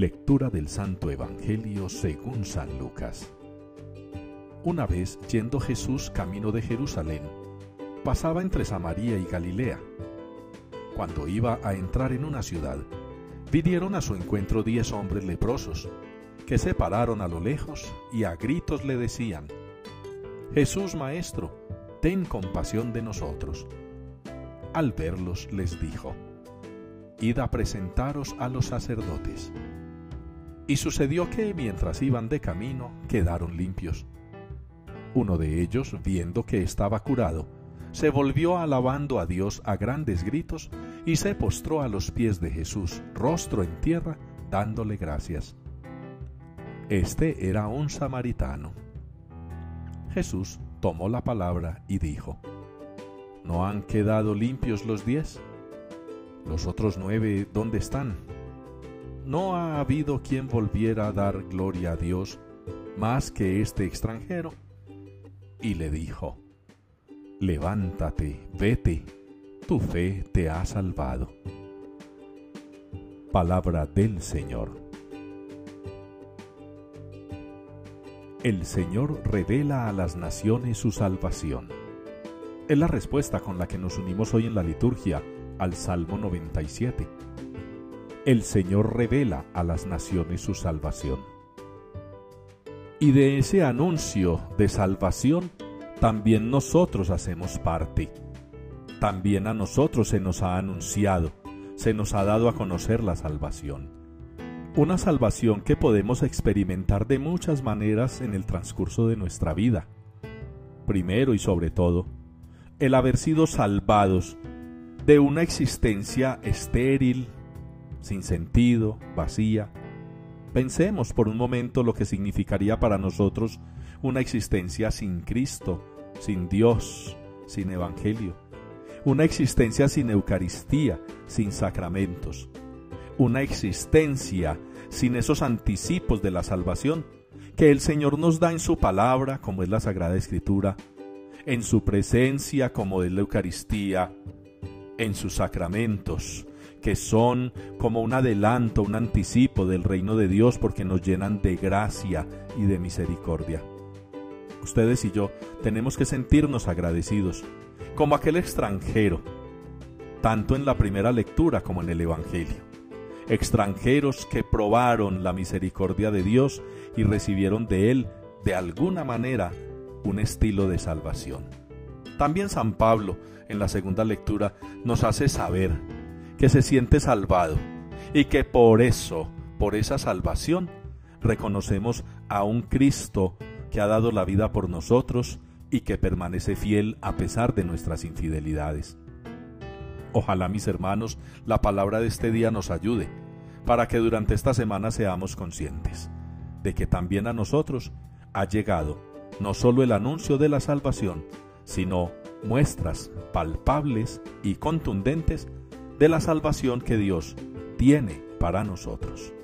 Lectura del Santo Evangelio según San Lucas. Una vez, yendo Jesús camino de Jerusalén, pasaba entre Samaria y Galilea. Cuando iba a entrar en una ciudad, vinieron a su encuentro diez hombres leprosos, que se pararon a lo lejos y a gritos le decían, Jesús Maestro, ten compasión de nosotros. Al verlos les dijo, Id a presentaros a los sacerdotes. Y sucedió que mientras iban de camino quedaron limpios. Uno de ellos, viendo que estaba curado, se volvió alabando a Dios a grandes gritos y se postró a los pies de Jesús, rostro en tierra, dándole gracias. Este era un samaritano. Jesús tomó la palabra y dijo, ¿No han quedado limpios los diez? ¿Los otros nueve dónde están? No ha habido quien volviera a dar gloria a Dios más que este extranjero. Y le dijo, levántate, vete, tu fe te ha salvado. Palabra del Señor. El Señor revela a las naciones su salvación. Es la respuesta con la que nos unimos hoy en la liturgia al Salmo 97 el Señor revela a las naciones su salvación. Y de ese anuncio de salvación también nosotros hacemos parte. También a nosotros se nos ha anunciado, se nos ha dado a conocer la salvación. Una salvación que podemos experimentar de muchas maneras en el transcurso de nuestra vida. Primero y sobre todo, el haber sido salvados de una existencia estéril, sin sentido, vacía. Pensemos por un momento lo que significaría para nosotros una existencia sin Cristo, sin Dios, sin Evangelio. Una existencia sin Eucaristía, sin sacramentos. Una existencia sin esos anticipos de la salvación que el Señor nos da en su palabra, como es la Sagrada Escritura, en su presencia, como es la Eucaristía, en sus sacramentos, que son como un adelanto, un anticipo del reino de Dios porque nos llenan de gracia y de misericordia. Ustedes y yo tenemos que sentirnos agradecidos, como aquel extranjero, tanto en la primera lectura como en el Evangelio. Extranjeros que probaron la misericordia de Dios y recibieron de Él, de alguna manera, un estilo de salvación. También San Pablo, en la segunda lectura, nos hace saber que se siente salvado y que por eso, por esa salvación, reconocemos a un Cristo que ha dado la vida por nosotros y que permanece fiel a pesar de nuestras infidelidades. Ojalá, mis hermanos, la palabra de este día nos ayude para que durante esta semana seamos conscientes de que también a nosotros ha llegado no solo el anuncio de la salvación, sino muestras palpables y contundentes de la salvación que Dios tiene para nosotros.